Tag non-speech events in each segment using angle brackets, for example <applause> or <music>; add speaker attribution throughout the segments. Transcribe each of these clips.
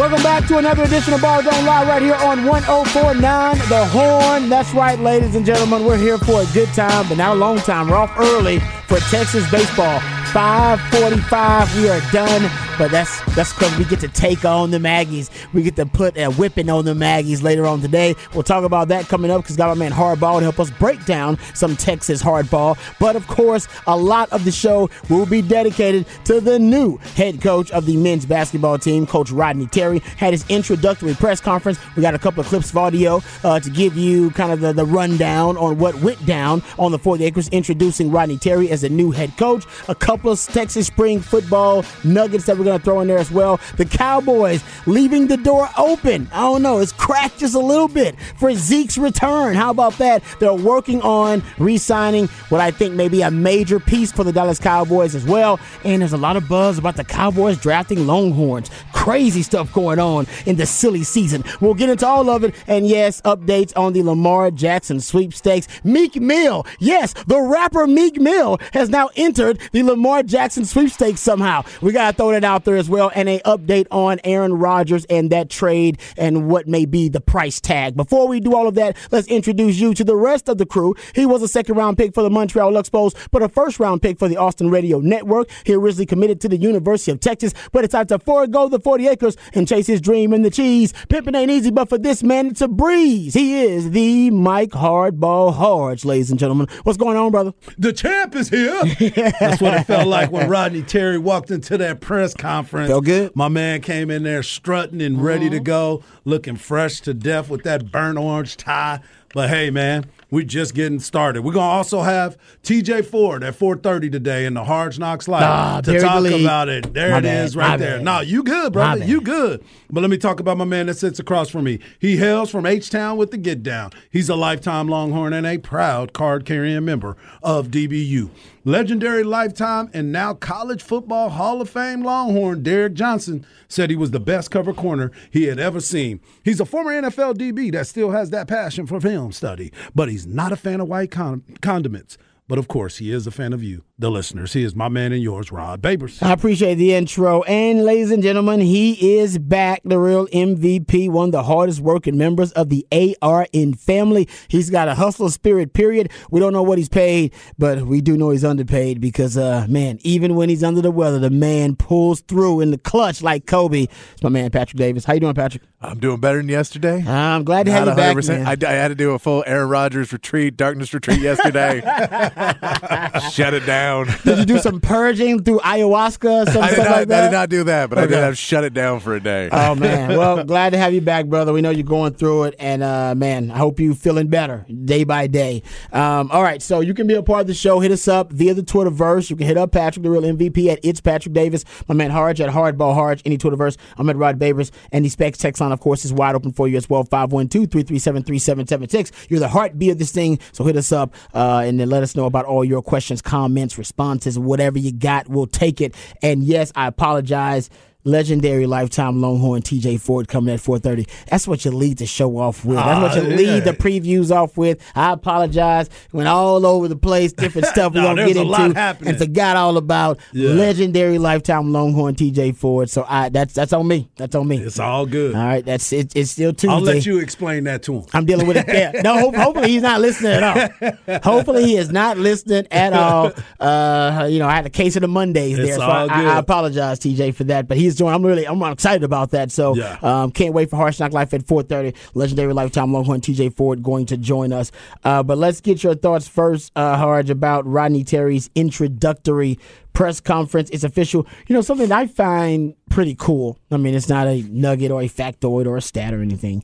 Speaker 1: Welcome back to another edition of Ball Don't Lie right here on 1049 The Horn. That's right, ladies and gentlemen. We're here for a good time, but not a long time. We're off early for Texas baseball. 545. We are done but that's that's because we get to take on the Aggies. We get to put a whipping on the Maggies later on today. We'll talk about that coming up because got my man Hardball to help us break down some Texas hardball. But of course, a lot of the show will be dedicated to the new head coach of the men's basketball team, Coach Rodney Terry. Had his introductory press conference. We got a couple of clips of audio uh, to give you kind of the, the rundown on what went down on the 40 acres, introducing Rodney Terry as the new head coach. A couple of Texas spring football nuggets that we're going to throw in there as well. The Cowboys leaving the door open. I don't know. It's cracked just a little bit for Zeke's return. How about that? They're working on re signing what I think may be a major piece for the Dallas Cowboys as well. And there's a lot of buzz about the Cowboys drafting Longhorns. Crazy stuff going on in the silly season. We'll get into all of it. And yes, updates on the Lamar Jackson sweepstakes. Meek Mill, yes, the rapper Meek Mill has now entered the Lamar Jackson sweepstakes somehow. We got to throw that out there as well, and a update on Aaron Rodgers and that trade and what may be the price tag. Before we do all of that, let's introduce you to the rest of the crew. He was a second round pick for the Montreal Expos, but a first round pick for the Austin Radio Network. He originally committed to the University of Texas, but it's time to forego the 40 acres and chase his dream in the cheese. Pimping ain't easy, but for this man, it's a breeze. He is the Mike Hardball Harge, ladies and gentlemen. What's going on, brother?
Speaker 2: The champ is here. <laughs> That's what it felt like when Rodney Terry walked into that press conference conference.
Speaker 1: Felt good.
Speaker 2: My man came in there strutting and ready to mm-hmm. go, looking fresh to death with that burnt orange tie. But hey, man, we're just getting started. We're gonna also have TJ Ford at 4:30 today in the Hard Knocks Live
Speaker 1: nah,
Speaker 2: to talk
Speaker 1: believe.
Speaker 2: about it. There
Speaker 1: my
Speaker 2: it
Speaker 1: bad,
Speaker 2: is, right there.
Speaker 1: Bad.
Speaker 2: No, you good, brother. You good. But let me talk about my man that sits across from me. He hails from H Town with the Get Down. He's a lifetime Longhorn and a proud card carrying member of DBU. Legendary lifetime and now college football Hall of Fame Longhorn Derek Johnson said he was the best cover corner he had ever seen. He's a former NFL DB that still has that passion for film study, but he's not a fan of white con- condiments. But of course, he is a fan of you, the listeners. He is my man and yours, Rod Babers.
Speaker 1: I appreciate the intro. And ladies and gentlemen, he is back, the real MVP, one of the hardest working members of the ARN family. He's got a hustle spirit, period. We don't know what he's paid, but we do know he's underpaid because, uh, man, even when he's under the weather, the man pulls through in the clutch like Kobe. It's my man, Patrick Davis. How you doing, Patrick?
Speaker 3: I'm doing better than yesterday.
Speaker 1: I'm glad to have you back, man.
Speaker 3: I, I, had to do a full Aaron Rodgers retreat, darkness retreat yesterday. <laughs> Shut it down down. <laughs>
Speaker 1: Did you do some purging through ayahuasca some <laughs>
Speaker 3: I did,
Speaker 1: stuff
Speaker 3: not,
Speaker 1: like that?
Speaker 3: I did not do that, but I did have shut it down for a day.
Speaker 1: Oh <laughs> man, well, glad to have you back, brother. We know you're going through it, and uh, man, I hope you're feeling better day by day. Um, all right, so you can be a part of the show. Hit us up via the Twitterverse. You can hit up Patrick the Real MVP at It's Patrick Davis. My man Harge at Hardball Harge. Any Twitterverse. I'm at Rod Babers, and the Specs text line, of course, is wide open for you as well. 512-337-3776. You're the heartbeat of this thing, so hit us up uh, and then let us know about all your questions, comments, responses, whatever you got. We'll take it. And yes, I apologize legendary lifetime Longhorn TJ Ford coming at 4:30. That's what you lead the show off with. That's what you
Speaker 2: Ah,
Speaker 1: lead the previews off with. I apologize. Went all over the place, different <laughs> stuff we
Speaker 2: No,
Speaker 1: don't
Speaker 2: there's
Speaker 1: get into, and forgot all about
Speaker 2: Yeah.
Speaker 1: legendary lifetime Longhorn TJ Ford. So I that's that's on me. That's on me.
Speaker 2: It's all good.
Speaker 1: all right, that's it. It's still Tuesday.
Speaker 2: I'll let you explain that to him.
Speaker 1: I'm dealing with it. Yeah. <laughs> No, hope, hopefully he's not listening at all. <laughs> hopefully he is not listening at all. Uh, you know, I had a case of the Mondays
Speaker 2: It's
Speaker 1: there, so
Speaker 2: all
Speaker 1: I. I apologize, TJ, for that. But he's doing. I'm really, I'm excited about that. So,
Speaker 2: Yeah.
Speaker 1: um, can't wait for Harsh Knock Life at 4:30. Legendary lifetime Longhorn TJ Ford going to join us. Uh, but let's get your thoughts first, uh, Harge, about Rodney Terry's introductory press conference. It's official. You know, something I find pretty cool. I mean, it's not a nugget or a factoid or a stat or anything,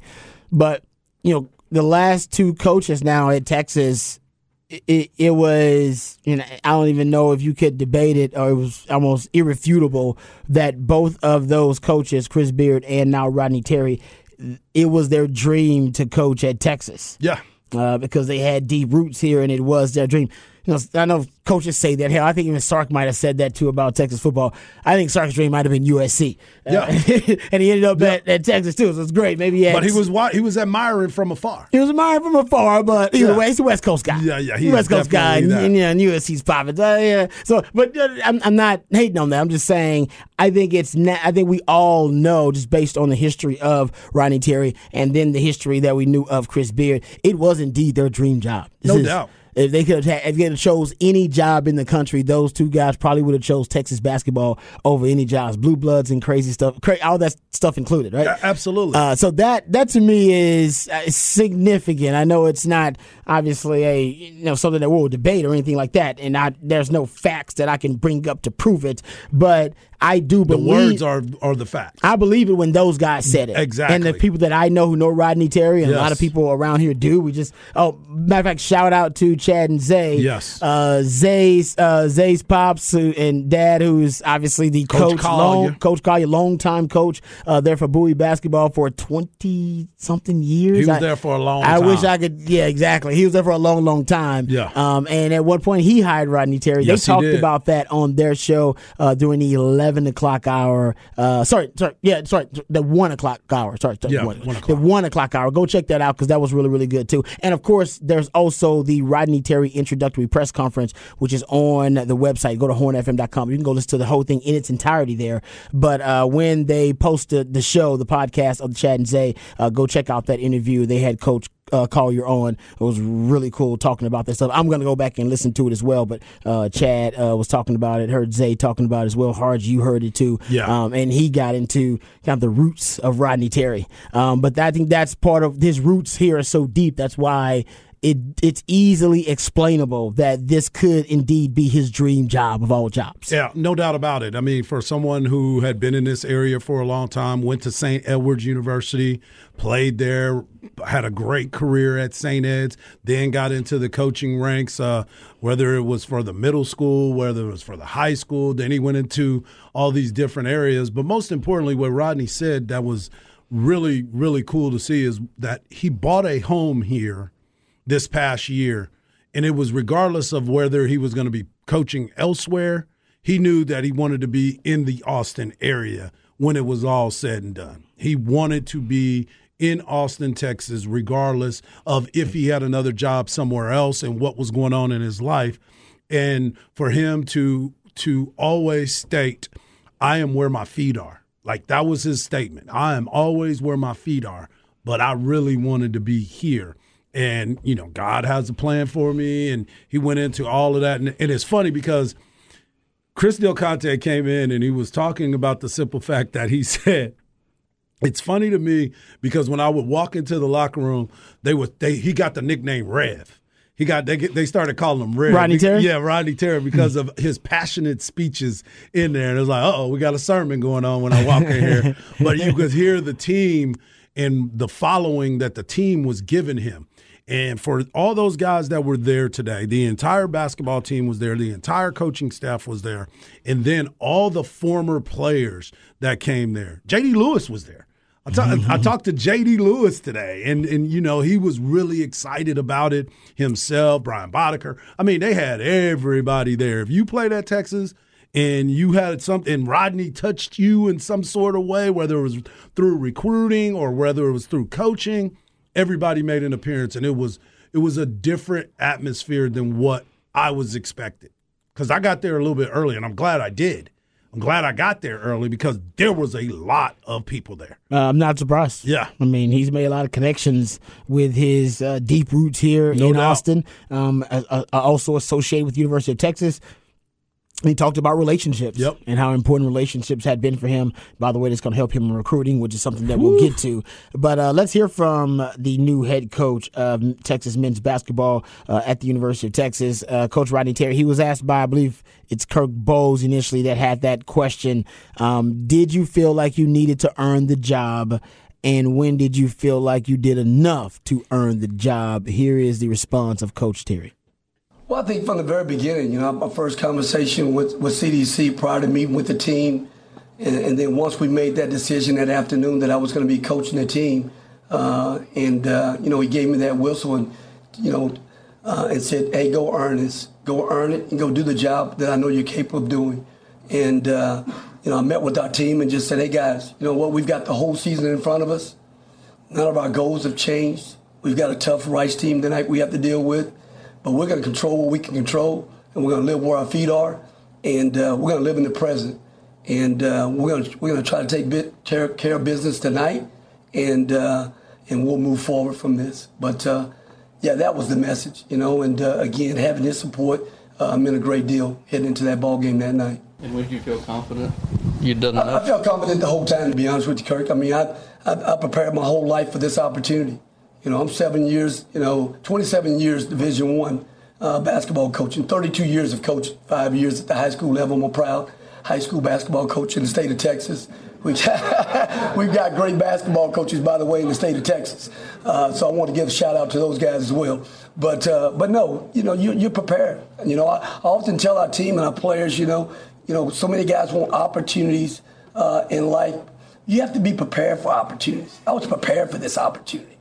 Speaker 1: but you know, the last two coaches now at Texas, it, it, was, you know, I don't even know if you could debate it or it was almost irrefutable that both of those coaches, Chris Beard and now Rodney Terry, it was their dream to coach at Texas
Speaker 2: Yeah.
Speaker 1: uh, because they had deep roots here and it was their dream. You know, I know coaches say that. Hell, I think even Sark might have said that too about Texas football. I think Sark's dream might have been USC. Uh,
Speaker 2: Yeah. <laughs>
Speaker 1: and he ended up at, at Texas too, so it's great. Maybe he
Speaker 2: But he was he was admiring from afar.
Speaker 1: he was admiring from afar, but either
Speaker 2: Yeah.
Speaker 1: way, he's a West Coast guy.
Speaker 2: Yeah, yeah,
Speaker 1: He's a West Coast guy, and, and, yeah, and USC's popping. Uh, yeah. So, but uh, I'm, I'm not hating on that. I'm just saying I think it's na- I think we all know just based on the history of Ronnie Terry and then the history that we knew of Chris Beard, it was indeed their dream job. This
Speaker 2: No
Speaker 1: is-
Speaker 2: doubt.
Speaker 1: If they could have, if they could have chose any job in the country, those two guys probably would have chose Texas basketball over any jobs, blue bloods and crazy stuff, cra- all that stuff included, right?
Speaker 2: Absolutely.
Speaker 1: Uh, so that that to me is uh, significant. I know it's not obviously a you know something that we'll debate or anything like that, and I, there's no facts that I can bring up to prove it. But I do
Speaker 2: the
Speaker 1: believe
Speaker 2: words are are the facts.
Speaker 1: I believe it when those guys said it.
Speaker 2: Exactly.
Speaker 1: And the people that I know who know Rodney Terry and a lot of people around here do. We just oh matter of fact, shout out to Chad and Zay.
Speaker 2: Yes.
Speaker 1: Uh Zay's uh Zay's pops who, and dad who's obviously the
Speaker 2: Coach
Speaker 1: coach,
Speaker 2: Collier.
Speaker 1: long, coach Collier, long time coach uh there for Bowie basketball for twenty something years.
Speaker 2: He was
Speaker 1: I-
Speaker 2: there for a long time.
Speaker 1: I wish. I could yeah, exactly. He was there for a long, long time.
Speaker 2: Yeah.
Speaker 1: Um and at one point he hired Rodney Terry.
Speaker 2: Yes,
Speaker 1: they talked about that on their show uh during the eleven o'clock hour. Uh sorry, sorry, yeah, sorry, the one o'clock hour. Sorry, sorry
Speaker 2: Yeah,
Speaker 1: one,
Speaker 2: one
Speaker 1: the
Speaker 2: o'clock.
Speaker 1: one o'clock hour. Go check that out because that was really, really good too. And of course, there's also the Rodney Terry introductory press conference, which is on the website. Go to hornfm.com. You can go listen to the whole thing in its entirety there. But uh, when they posted the show, the podcast of the Chad and Zay, uh, go check out that interview. They had Coach uh, Collier on. It was really cool talking about this stuff. I'm going to go back and listen to it as well. But uh, Chad uh, was talking about it. Heard Zay talking about it as well. Hard, you heard it too.
Speaker 2: Yeah.
Speaker 1: Um, and he got into kind of the roots of Rodney Terry. Um, but I think that's part of his roots here are so deep. That's why it it's easily explainable that this could indeed be his dream job of all jobs.
Speaker 2: Yeah, no doubt about it. I mean, for someone who had been in this area for a long time, went to St. Edward's University, played there, had a great career at St. Ed's, then got into the coaching ranks, uh, whether it was for the middle school, whether it was for the high school, then he went into all these different areas. But most importantly, what Rodney said that was really, really cool to see is that he bought a home here this past year, and it was regardless of whether he was going to be coaching elsewhere, he knew that he wanted to be in the Austin area when it was all said and done. He wanted to be in Austin, Texas, regardless of if he had another job somewhere else and what was going on in his life. And for him to to always state, I am where my feet are. Like that was his statement. I am always where my feet are, but I really wanted to be here and you know god has a plan for me and he went into all of that and, and it's funny because chris del conte came in and he was talking about the simple fact that he <laughs> said it's funny to me because when i would walk into the locker room they would they he got the nickname rev he got they get, they started calling him Red.
Speaker 1: Rodney Terry?
Speaker 2: Yeah, Rodney Terry hmm. because of his passionate speeches in there. And it was like, oh, we got a sermon going on when I walk in here. <laughs> But you could hear the team and the following that the team was giving him. And for all those guys that were there today, the entire basketball team was there, the entire coaching staff was there, and then all the former players that came there. JD Lewis was there. I, ta- mm-hmm. I talked to JD Lewis today, and and you know he was really excited about it himself. Brian Boddicker. I mean, they had everybody there. If you played at Texas and you had something, Rodney touched you in some sort of way, whether it was through recruiting or whether it was through coaching, everybody made an appearance, and it was it was a different atmosphere than what I was expected. Because I got there a little bit early, and I'm glad I did. I'm glad I got there early because there was a lot of people there.
Speaker 1: Uh, I'm not surprised.
Speaker 2: Yeah.
Speaker 1: I mean, he's made a lot of connections with his uh, deep roots here
Speaker 2: No
Speaker 1: in
Speaker 2: doubt.
Speaker 1: Austin. Um, uh, also associated with University of Texas. He talked about relationships
Speaker 2: Yep.
Speaker 1: and how important relationships had been for him. By the way, that's going to help him in recruiting, which is something that we'll get to. But uh, let's hear from the new head coach of Texas men's basketball uh, at the University of Texas, uh, Coach Rodney Terry. He was asked by, I believe it's Kirk Bohls initially that had that question. Um, did you feel like you needed to earn the job? And when did you feel like you did enough to earn the job? Here is the response of Coach Terry.
Speaker 4: Well, I think from the very beginning, you know, my first conversation with, with CDC prior to meeting with the team, and, and then once we made that decision that afternoon that I was going to be coaching the team, uh, and uh, you know, he gave me that whistle and you know, uh, and said, "Hey, go earn this, go earn it, and go do the job that I know you're capable of doing." And uh, you know, I met with our team and just said, "Hey, guys, you know what? We've got the whole season in front of us. None of our goals have changed. We've got a tough Rice team tonight we have to deal with, but we're going to control what we can control, and we're going to live where our feet are, and uh, we're going to live in the present, and uh, we're going to we're going to try to take bit, care, care of business tonight, and uh, and we'll move forward from this. But uh, yeah, that was the message, you know, and uh, again, having his support uh, meant a great deal heading into that ball game that night.
Speaker 5: And when you feel confident you've done
Speaker 4: I, I felt confident the whole time, to be honest with you, Kirk. I mean, I, I, I prepared my whole life for this opportunity. You know, I'm seven years, you know, 27 years Division One uh, basketball coaching, 32 years of coaching, five years at the high school level. I'm a proud high school basketball coach in the state of Texas. We, <laughs> we've got great basketball coaches, by the way, in the state of Texas. Uh, so I want to give a shout out to those guys as well. But uh, but no, you know, you, you're prepared. You know, I, I often tell our team and our players, you know, you know, so many guys want opportunities uh, in life. You have to be prepared for opportunities. I was prepared for this opportunity.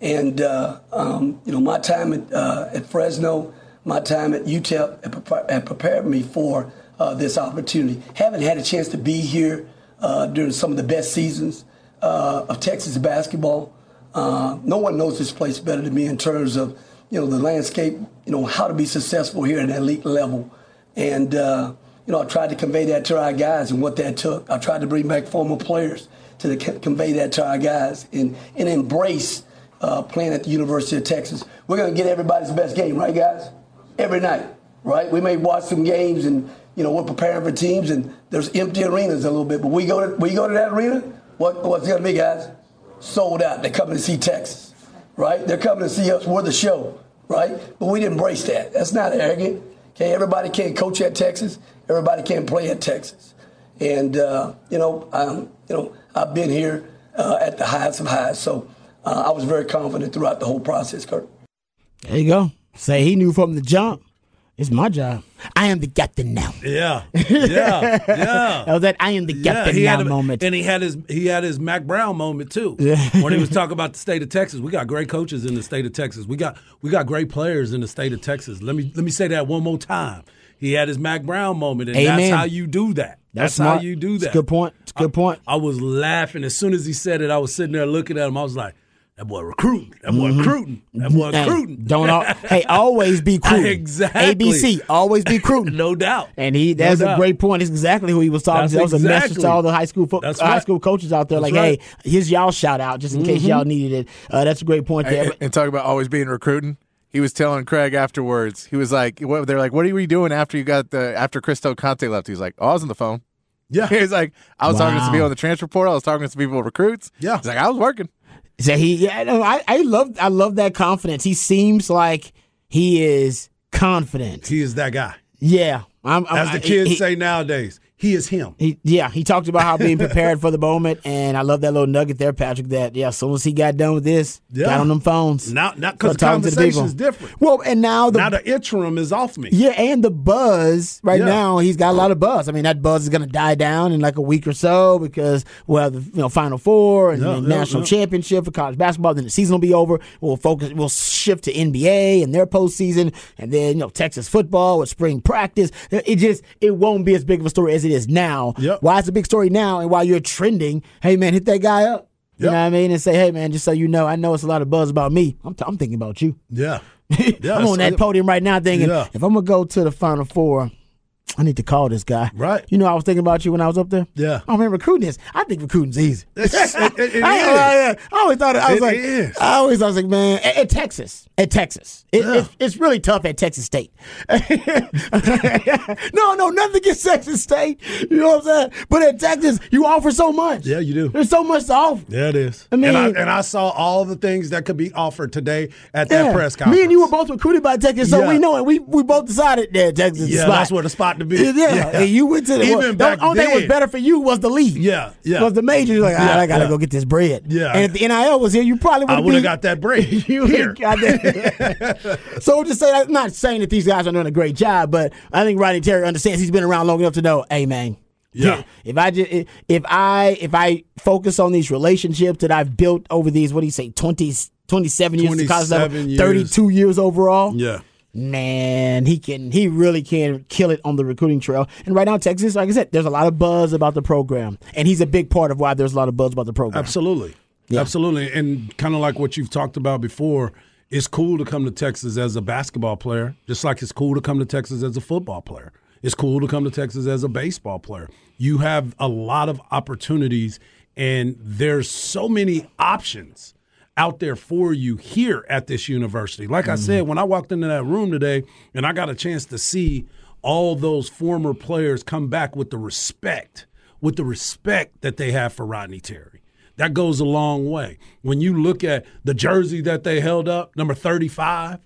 Speaker 4: And, uh, um, you know, my time at, uh, at Fresno, my time at UTEP had, prepa- had prepared me for uh, this opportunity. Haven't had a chance to be here uh, during some of the best seasons uh, of Texas basketball. No one knows this place better than me in terms of, you know, the landscape, you know, how to be successful here at an elite level. And, you know, I tried to convey that to our guys and what that took. I tried to bring back former players to the, convey that to our guys and, and embrace uh, playing at the University of Texas. We're going to get everybody's best game, right, guys? Every night, right? We may watch some games and, you know, we're preparing for teams and there's empty arenas a little bit, but we go to, we go to that arena, what, what's going to be, guys? Sold out. They're coming to see Texas, right? They're coming to see us. We're the show, right? But we didn't embrace that. That's not arrogant. Okay, everybody can't coach at Texas. Everybody can't play at Texas. And uh, you know, um, you know, I've been here uh, at the highest of highs, so uh, I was very confident throughout the whole process, Kurt.
Speaker 1: There you go. Say he knew from the jump. It's my job. I am the captain now.
Speaker 2: Yeah, yeah, <laughs> yeah.
Speaker 1: That was that I am the captain
Speaker 2: he
Speaker 1: now
Speaker 2: had a,
Speaker 1: moment.
Speaker 2: and he had his he had his Mack Brown moment too. when he was talking about the state of Texas, we got great coaches in the state of Texas. We got we got great players in the state of Texas. Let me let me say that one more time. He had his Mack Brown moment, and
Speaker 1: Amen.
Speaker 2: that's how you do that. That's, how you do
Speaker 1: It's a
Speaker 2: that.
Speaker 1: good point. It's a good point.
Speaker 2: I was laughing as soon as he said it. I was sitting there looking at him. I was like, "That boy recruiting. That boy recruiting. That boy
Speaker 1: Mm-hmm. Hey,
Speaker 2: recruiting."
Speaker 1: don't al- hey always be <laughs> recruiting.
Speaker 2: Exactly.
Speaker 1: ABC always be recruiting. <laughs>
Speaker 2: no doubt.
Speaker 1: And he
Speaker 2: No
Speaker 1: that's a great point. It's exactly who he was talking
Speaker 2: That's
Speaker 1: to. That was a message to all the high school fo-
Speaker 2: That's
Speaker 1: high school coaches out there.
Speaker 2: That's
Speaker 1: like,
Speaker 2: right.
Speaker 1: hey, here's y'all shout out just in case y'all needed it. Uh, that's a great point there.
Speaker 3: And, and talk about always being recruiting. He was telling Craig afterwards. He was like, what, "They're like, what are you doing after you got the after Chris Del Conte left?" He's like, "Oh, I was on the phone."
Speaker 2: Yeah. <laughs>
Speaker 3: He's like, "I was talking to some people on the transfer portal. I was talking to some people recruits."
Speaker 2: Yeah.
Speaker 3: He's like, "I was working."
Speaker 1: So he, yeah, no, I, I love, I love that confidence. He seems like he is confident.
Speaker 2: He is that guy.
Speaker 1: Yeah, I'm, I'm,
Speaker 2: As the
Speaker 1: I-
Speaker 2: kids
Speaker 1: he-
Speaker 2: say nowadays, he is him.
Speaker 1: He, yeah, he talked about how being <laughs> prepared for the moment, and I love that little nugget there, Patrick. That yeah, as soon as he got done with this,
Speaker 2: Yeah.
Speaker 1: got on them phones.
Speaker 2: Now, now because the
Speaker 1: Started talking to the
Speaker 2: conversation is different.
Speaker 1: Well, and now the
Speaker 2: now the interim is off me.
Speaker 1: yeah, and the buzz right
Speaker 2: Yeah.
Speaker 1: now, he's got a lot of buzz. I mean, that buzz is going to die down in like a week or so because we'll have the you know Final Four and
Speaker 2: Yeah,
Speaker 1: national championship for college basketball. Then the season will be over. We'll focus. We'll shift to NBA and their postseason, and then you know Texas football with spring practice. It just it won't be as big of a story as it is now.
Speaker 2: Yep.
Speaker 1: Why it's a big story now, and why you're trending? Hey man, hit that guy up. You know what I mean? And say, hey man, just so you know, I know it's a lot of buzz about me. I'm, t- I'm thinking about you.
Speaker 2: Yeah. <laughs>
Speaker 1: I'm on that podium right now thinking,
Speaker 2: Yeah.
Speaker 1: if I'm gonna go to the Final Four, I need to call this guy.
Speaker 2: Right.
Speaker 1: You know, I was thinking about you when I was up there.
Speaker 2: Yeah.
Speaker 1: Oh man, recruiting is. I think recruiting's easy. <laughs>
Speaker 2: It- it- it <laughs>
Speaker 1: I,
Speaker 2: is.
Speaker 1: yeah. I always thought it, I was
Speaker 2: It
Speaker 1: like,
Speaker 2: is.
Speaker 1: I always I was like, man, at, at Texas, at Texas, it,
Speaker 2: Yeah.
Speaker 1: it's, it's really tough at Texas State. <laughs> no, no, nothing against Texas State. You know what I'm saying? But at Texas, you offer so much.
Speaker 2: Yeah, you do.
Speaker 1: There's so much to offer.
Speaker 2: Yeah, it is.
Speaker 1: I mean-
Speaker 2: and I, and I saw all the things that could be offered today at that press conference.
Speaker 1: Me and you were both recruited by Texas, so
Speaker 2: Yeah.
Speaker 1: we know it. We we both decided that Texas is the
Speaker 2: Yeah,
Speaker 1: spot.
Speaker 2: that's where the spot to be.
Speaker 1: Yeah,
Speaker 2: Yeah.
Speaker 1: and you went to the
Speaker 2: Even
Speaker 1: well,
Speaker 2: back
Speaker 1: the only thing that was better for you was the league.
Speaker 2: Yeah, yeah.
Speaker 1: Was the major? You're like, ah,
Speaker 2: Yeah,
Speaker 1: I gotta
Speaker 2: yeah.
Speaker 1: go get this bread.
Speaker 2: Yeah.
Speaker 1: And if the NIL was here, you probably would
Speaker 2: I
Speaker 1: have
Speaker 2: would have got that break <laughs>
Speaker 1: you
Speaker 2: here.
Speaker 1: got that. <laughs> so just say I'm not saying that these guys are doing a great job, but I think Rodney Terry understands he's been around long enough to know, hey man.
Speaker 2: Yeah.
Speaker 1: If I just if I if I focus on these relationships that I've built over these what do you say 20, 27 years at college level,
Speaker 2: years.
Speaker 1: 32 years overall.
Speaker 2: Yeah.
Speaker 1: Man, he can he really can kill it on the recruiting trail. And right now, Texas, like I said, there's a lot of buzz about the program, and he's a big part of why there's a lot of buzz about the program.
Speaker 2: Absolutely. Absolutely. And kind of like what you've talked about before, it's cool to come to Texas as a basketball player, just like it's cool to come to Texas as a football player. It's cool to come to Texas as a baseball player. You have a lot of opportunities, and there's so many options out there for you here at this university. Like I said, when I walked into that room today and I got a chance to see all those former players come back with the respect, with the respect that they have for Rodney Terry. That goes a long way. When you look at the jersey that they held up, number 35,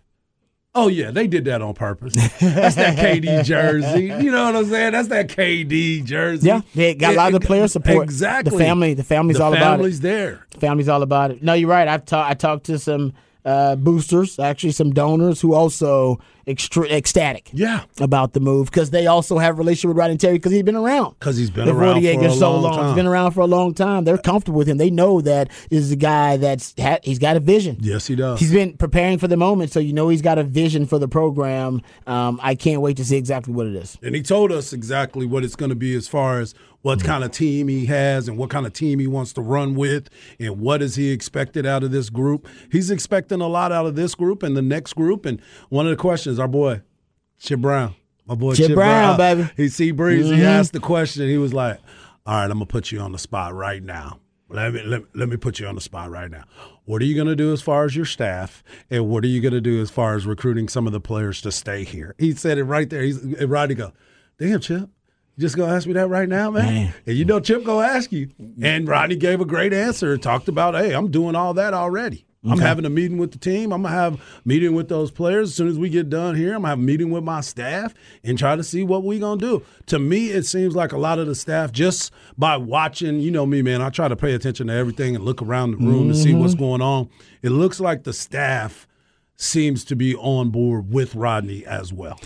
Speaker 2: Oh yeah, they did that on purpose. That's that KD <laughs> jersey. You know what I'm saying? That's that KD jersey.
Speaker 1: Yeah, they got a lot of the player support.
Speaker 2: Exactly.
Speaker 1: The family- the family's
Speaker 2: The
Speaker 1: all about it.
Speaker 2: The family's there.
Speaker 1: The family's all about it. No, you're right. I've ta- I talked to some uh, boosters, actually some donors who also extra- ecstatic.
Speaker 2: Yeah.
Speaker 1: About the move because they also have a relationship with Rodney Terry because he's been around.
Speaker 2: 'Cause he's been
Speaker 1: The
Speaker 2: around
Speaker 1: 48
Speaker 2: for
Speaker 1: so
Speaker 2: long time.
Speaker 1: He's been around for a long time. They're comfortable with him. They know that is a guy that's had, he's got a vision.
Speaker 2: Yes, he does.
Speaker 1: He's been preparing for the moment, so you know he's got a vision for the program. Um, I can't wait to see exactly what it is.
Speaker 2: And he told us exactly what it's going to be as far as what kind of team he has and what kind of team he wants to run with and what is he expected out of this group. He's expecting a lot out of this group and the next group. And one of the questions, our boy, Chip Brown, my boy
Speaker 1: Chip
Speaker 2: Chip,
Speaker 1: Brown, baby.
Speaker 2: He see Breeze. He
Speaker 1: Mhm.
Speaker 2: asked the question. He was like, "All right, I'm gonna put you on the spot right now. Let me let, let me put you on the spot right now. What are you gonna do as far as your staff, and what are you gonna do as far as recruiting some of the players to stay here?" He said it right there. He's and Rodney go, "Damn, Chip." You just gonna ask me that right now, man?
Speaker 1: Man.
Speaker 2: And you know Chip gonna ask you. And Rodney gave a great answer. Talked about, hey, I'm doing all that already. I'm having a meeting with the team. I'm gonna have a meeting with those players as soon as we get done here. I'm gonna have a meeting with my staff and try to see what we gonna do. To me, it seems like a lot of the staff just by watching, you know me, man. I try to pay attention to everything and look around the room to see what's mm-hmm. going on. It looks like the staff seems to be on board with Rodney as well.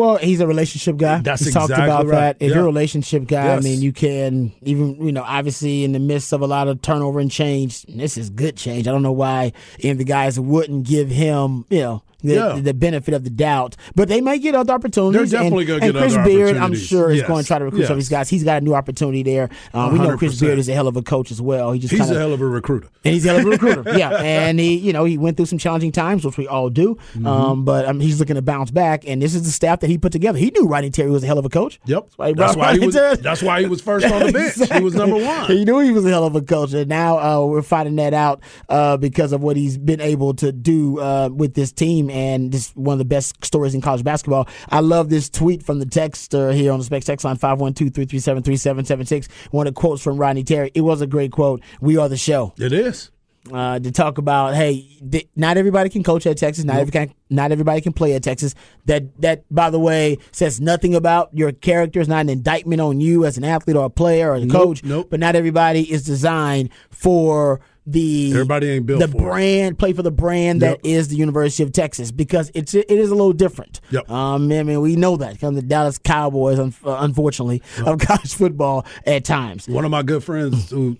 Speaker 1: Well, he's a relationship guy.
Speaker 2: That's
Speaker 1: He's talked about
Speaker 2: right.
Speaker 1: that. If
Speaker 2: Yeah.
Speaker 1: you're a relationship guy, I mean, you can even, you know, obviously in the midst of a lot of turnover and change, and this is good change. I don't know why any of the guys wouldn't give him, you know, the,
Speaker 2: Yeah.
Speaker 1: the benefit of the doubt. But they may get other opportunities.
Speaker 2: They're definitely gonna
Speaker 1: and
Speaker 2: get
Speaker 1: Chris
Speaker 2: other
Speaker 1: Beard, I'm sure, is going to try to recruit some of these guys. He's got a new opportunity there. Um, we know Chris Beard is a hell of a coach as well. He just
Speaker 2: He's
Speaker 1: kinda,
Speaker 2: a hell of a recruiter.
Speaker 1: and he's a hell of a recruiter. <laughs> yeah, and he, you know, he went through some challenging times, which we all do.
Speaker 2: Mm-hmm.
Speaker 1: Um, but I mean, he's looking to bounce back, and this is the staff that he put together. He knew Rodney Terry was a hell of a coach.
Speaker 2: Yep.
Speaker 1: That's why he,
Speaker 2: That's why he was. That's why he was first on the <laughs> bench. He was number one.
Speaker 1: He knew he was a hell of a coach, and now uh, we're finding that out uh, because of what he's been able to do uh, with this team, and this one of the best stories in college basketball. I love this tweet from the texter here on the Specs text line 512-337-3776. One of the quotes from Rodney Terry. It was a great quote. We are the show.
Speaker 2: It is.
Speaker 1: uh, to talk about hey, th- not everybody can coach at Texas, not every can, not everybody can play at Texas. That that by the way says nothing about your character. It's not an indictment on you as an athlete or a player or a coach.
Speaker 2: nope.
Speaker 1: But not everybody is designed for the
Speaker 2: Everybody ain't built
Speaker 1: the
Speaker 2: for it.
Speaker 1: brand play for the brand that is the University of Texas because it's it is a little different.
Speaker 2: Yep.
Speaker 1: Um, I mean we know that come the Dallas Cowboys, uh, unfortunately, of <laughs> college football at times.
Speaker 2: One of my good friends, who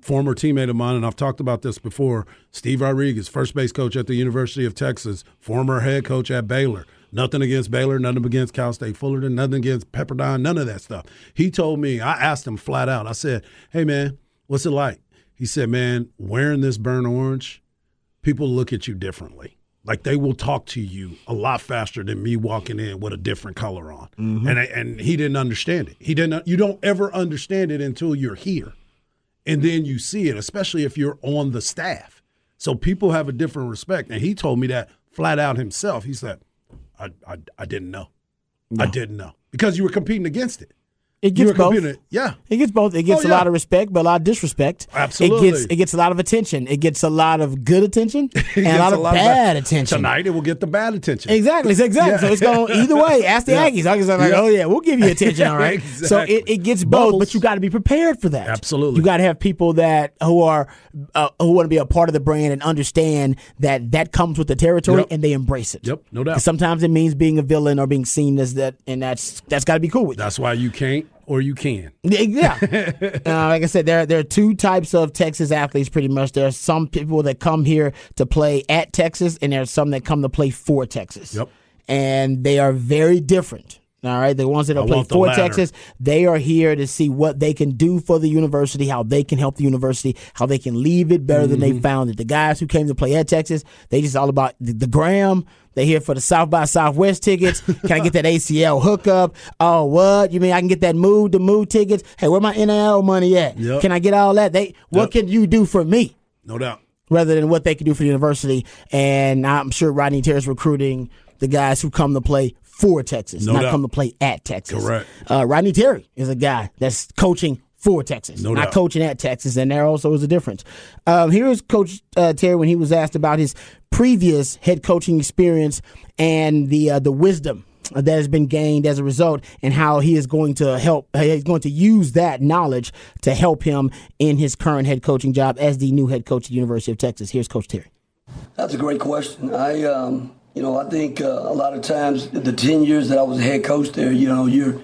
Speaker 2: former teammate of mine, and I've talked about this before, Steve Rodriguez, first base coach at the University of Texas, former head coach at Baylor. Nothing against Baylor, nothing against Cal State Fullerton, nothing against Pepperdine, none of that stuff. He told me, I asked him flat out, I said, Hey man, what's it like? He said, Man, wearing this burnt orange, people look at you differently. Like they will talk to you a lot faster than me walking in with a different color on. Mm-hmm. And and he didn't understand it. He didn't you don't ever understand it until you're here. And then you see it, especially if you're on the staff. So people have a different respect. And he told me that flat out himself. He said, I I, I didn't know. I didn't know. Because you were competing against it.
Speaker 1: It gets both.
Speaker 2: competing. Yeah.
Speaker 1: It gets both. It gets
Speaker 2: Oh,
Speaker 1: a
Speaker 2: yeah.
Speaker 1: lot of respect, but a lot of disrespect.
Speaker 2: Absolutely.
Speaker 1: It gets it gets a lot of attention. It gets a lot of good attention <laughs> and a lot of bad attention.
Speaker 2: Tonight it will get the bad attention.
Speaker 1: Exactly. <laughs> Exactly. So it's going either way. <laughs> Ask the
Speaker 2: Yeah.
Speaker 1: Aggies. Aggies are like,
Speaker 2: Yeah.
Speaker 1: oh yeah, we'll give you attention. All right. So it, it gets both,
Speaker 2: Bubbles.
Speaker 1: but you got to be prepared for that.
Speaker 2: Absolutely.
Speaker 1: You got to have people that who are uh, who want to be a part of the brand and understand that that comes with the territory
Speaker 2: Yep.
Speaker 1: and they embrace it.
Speaker 2: Yep, no doubt.
Speaker 1: Sometimes it means being a villain or being seen as that, and that's that's got to be cool with you.
Speaker 2: That's why you can't or you can.
Speaker 1: Yeah. <laughs> uh, like I said, there there are two types of Texas athletes. Pretty much, there are some people that come here to play at Texas, and there are some that come to play for Texas.
Speaker 2: Yep.
Speaker 1: And they are very different. All right, the ones that are playing
Speaker 2: the
Speaker 1: for. Texas, they are here to see what they can do for the university, how they can help the university, how they can leave it better than
Speaker 2: Mm-hmm.
Speaker 1: they found it. The guys who came to play at Texas, they just all about the, the gram. They here for the South by Southwest tickets. <laughs> Can I get that ACL hookup? Oh, what you mean? I can get that mood to mood tickets. Hey, where my NIL money at?
Speaker 2: Yep.
Speaker 1: Can I get all that? They what
Speaker 2: Yep.
Speaker 1: can you do for me?
Speaker 2: No doubt.
Speaker 1: rather than what they can do for the university. And I'm sure Rodney Terry's recruiting the guys who come to play for Texas,
Speaker 2: No
Speaker 1: not
Speaker 2: doubt.
Speaker 1: come to play at Texas.
Speaker 2: Correct.
Speaker 1: Uh, Rodney Terry is a guy that's coaching for Texas,
Speaker 2: No
Speaker 1: not
Speaker 2: doubt.
Speaker 1: coaching at Texas, and there also is a difference. Um, here is Coach uh, Terry when he was asked about his previous head coaching experience and the uh, the wisdom that has been gained as a result, and how he is going to help. He's going to use that knowledge to help him in his current head coaching job as the new head coach at the University of Texas. Here's Coach Terry.
Speaker 4: That's a great question. I, um, you know, I think uh, a lot of times the ten years that I was head coach there, you know, you're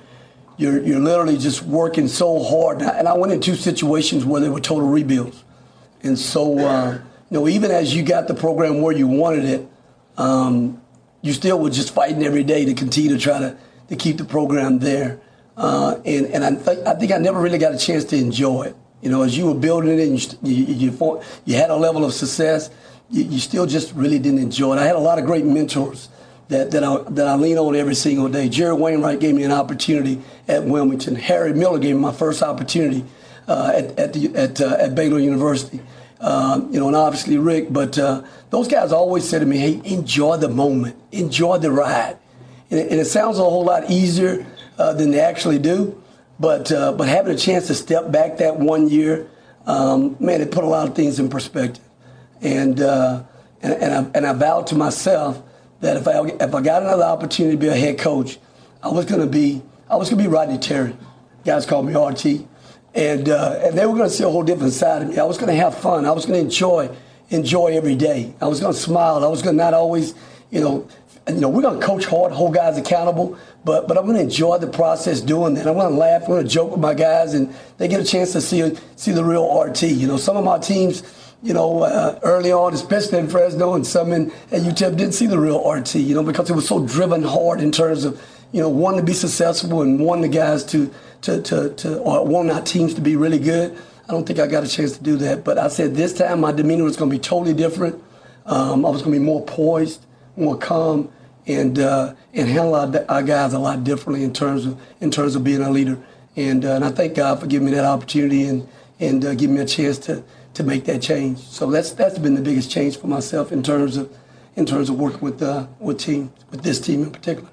Speaker 4: you're you're literally just working so hard. And I went in two situations where they were total rebuilds, and so uh, you know, even as you got the program where you wanted it, um, you still were just fighting every day to continue to try to to keep the program there. Uh, and and I, th- I think I never really got a chance to enjoy it. You know, as you were building it and you you, you, you had a level of success, you, you still just really didn't enjoy it. I had a lot of great mentors that, that, I, that I lean on every single day. Jerry Wainwright gave me an opportunity at Wilmington. Harry Miller gave me my first opportunity uh, at, at, the, at, uh, at Baylor University. Uh, you know, and obviously Rick, but uh, those guys always said to me, hey, enjoy the moment, enjoy the ride. And it, and it sounds a whole lot easier uh, than they actually do. But uh, but having a chance to step back that one year, um, man, it put a lot of things in perspective. And uh, and and I, and I vowed to myself that if I if I got another opportunity to be a head coach, I was going to be I was going to be Rodney Terry. Guys called me RT, and uh, and they were going to see a whole different side of me. I was going to have fun. I was going to enjoy enjoy every day. I was going to smile. I was going to not always, you know, you know, we're going to coach hard, hold guys accountable, but but I'm going to enjoy the process doing that. I'm going to laugh, I'm going to joke with my guys, and they get a chance to see see the real RT. You know, some of my teams, you know, uh, early on, especially in Fresno and some in at UTEP, didn't see the real RT. You know, because it was so driven hard in terms of you know wanting to be successful and wanting the guys to to to, to or wanting our teams to be really good. I don't think I got a chance to do that, but I said this time my demeanor was going to be totally different. Um, I was going to be more poised, more calm, and uh, and handle our, our guys a lot differently in terms of in terms of being a leader. And, uh, and I thank God for giving me that opportunity and and uh, giving me a chance to to make that change. So that's that's been the biggest change for myself in terms of in terms of working with uh, with team with this team in particular.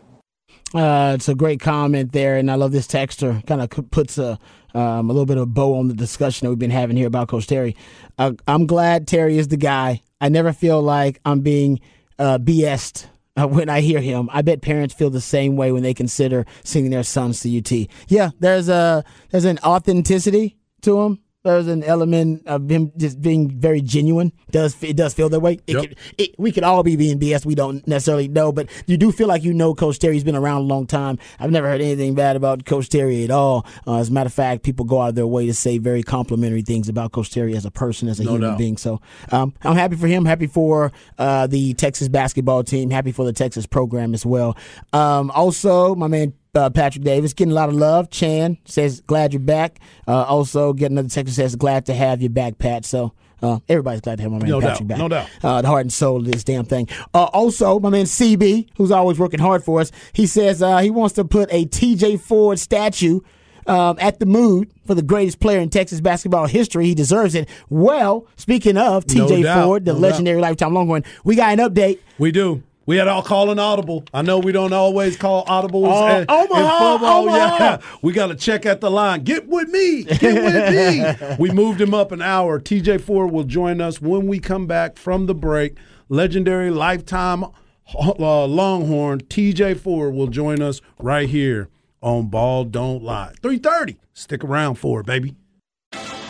Speaker 1: Uh, it's a great comment there, and I love this texture. Kind of puts a um, a little bit of a bow on the discussion that we've been having here about Coach Terry. Uh, I'm glad Terry is the guy. I never feel like I'm being uh, BS'd uh, when I hear him. I bet parents feel the same way when they consider sending their sons to UT. Yeah, there's a there's an authenticity to him there's an element of him just being very genuine. Does it does feel that way? It
Speaker 2: Yep.
Speaker 1: could, it, we could all be being BS. We don't necessarily know, but you do feel like you know Coach Terry's been around a long time. I've never heard anything bad about Coach Terry at all. Uh, as a matter of fact, people go out of their way to say very complimentary things about Coach Terry as a person, as a human
Speaker 2: doubt.
Speaker 1: being. So um, I'm happy for him. Happy for uh, the Texas basketball team. Happy for the Texas program as well. Um, also, my man uh, Patrick Davis getting a lot of love. Chan says glad you're back. Uh, also, get another text that says glad to have you back, Pat. So. Uh, everybody's glad to have my man
Speaker 2: No
Speaker 1: Patrick
Speaker 2: doubt,
Speaker 1: back.
Speaker 2: no doubt.
Speaker 1: Uh, the heart and soul of this damn thing. Uh, also, my man CB, who's always working hard for us, he says uh, he wants to put a TJ Ford statue um, at the mood for the greatest player in Texas basketball history. He deserves it. Well, speaking of TJ
Speaker 2: doubt,
Speaker 1: Ford, the
Speaker 2: no doubt.
Speaker 1: legendary lifetime Longhorn, we got an update.
Speaker 2: We do. We had all call an audible. I know we don't always call audibles
Speaker 1: Oh,
Speaker 2: in, in
Speaker 1: Omaha,
Speaker 2: football. <laughs>
Speaker 1: Omaha.
Speaker 2: Yeah, we got to check at the line. Get with me. Get with me. <laughs> we moved him up an hour. TJ Ford will join us when we come back from the break. Legendary lifetime uh, Longhorn TJ Ford will join us right here on Ball Don't Lie. 3:30. Stick around for it, baby.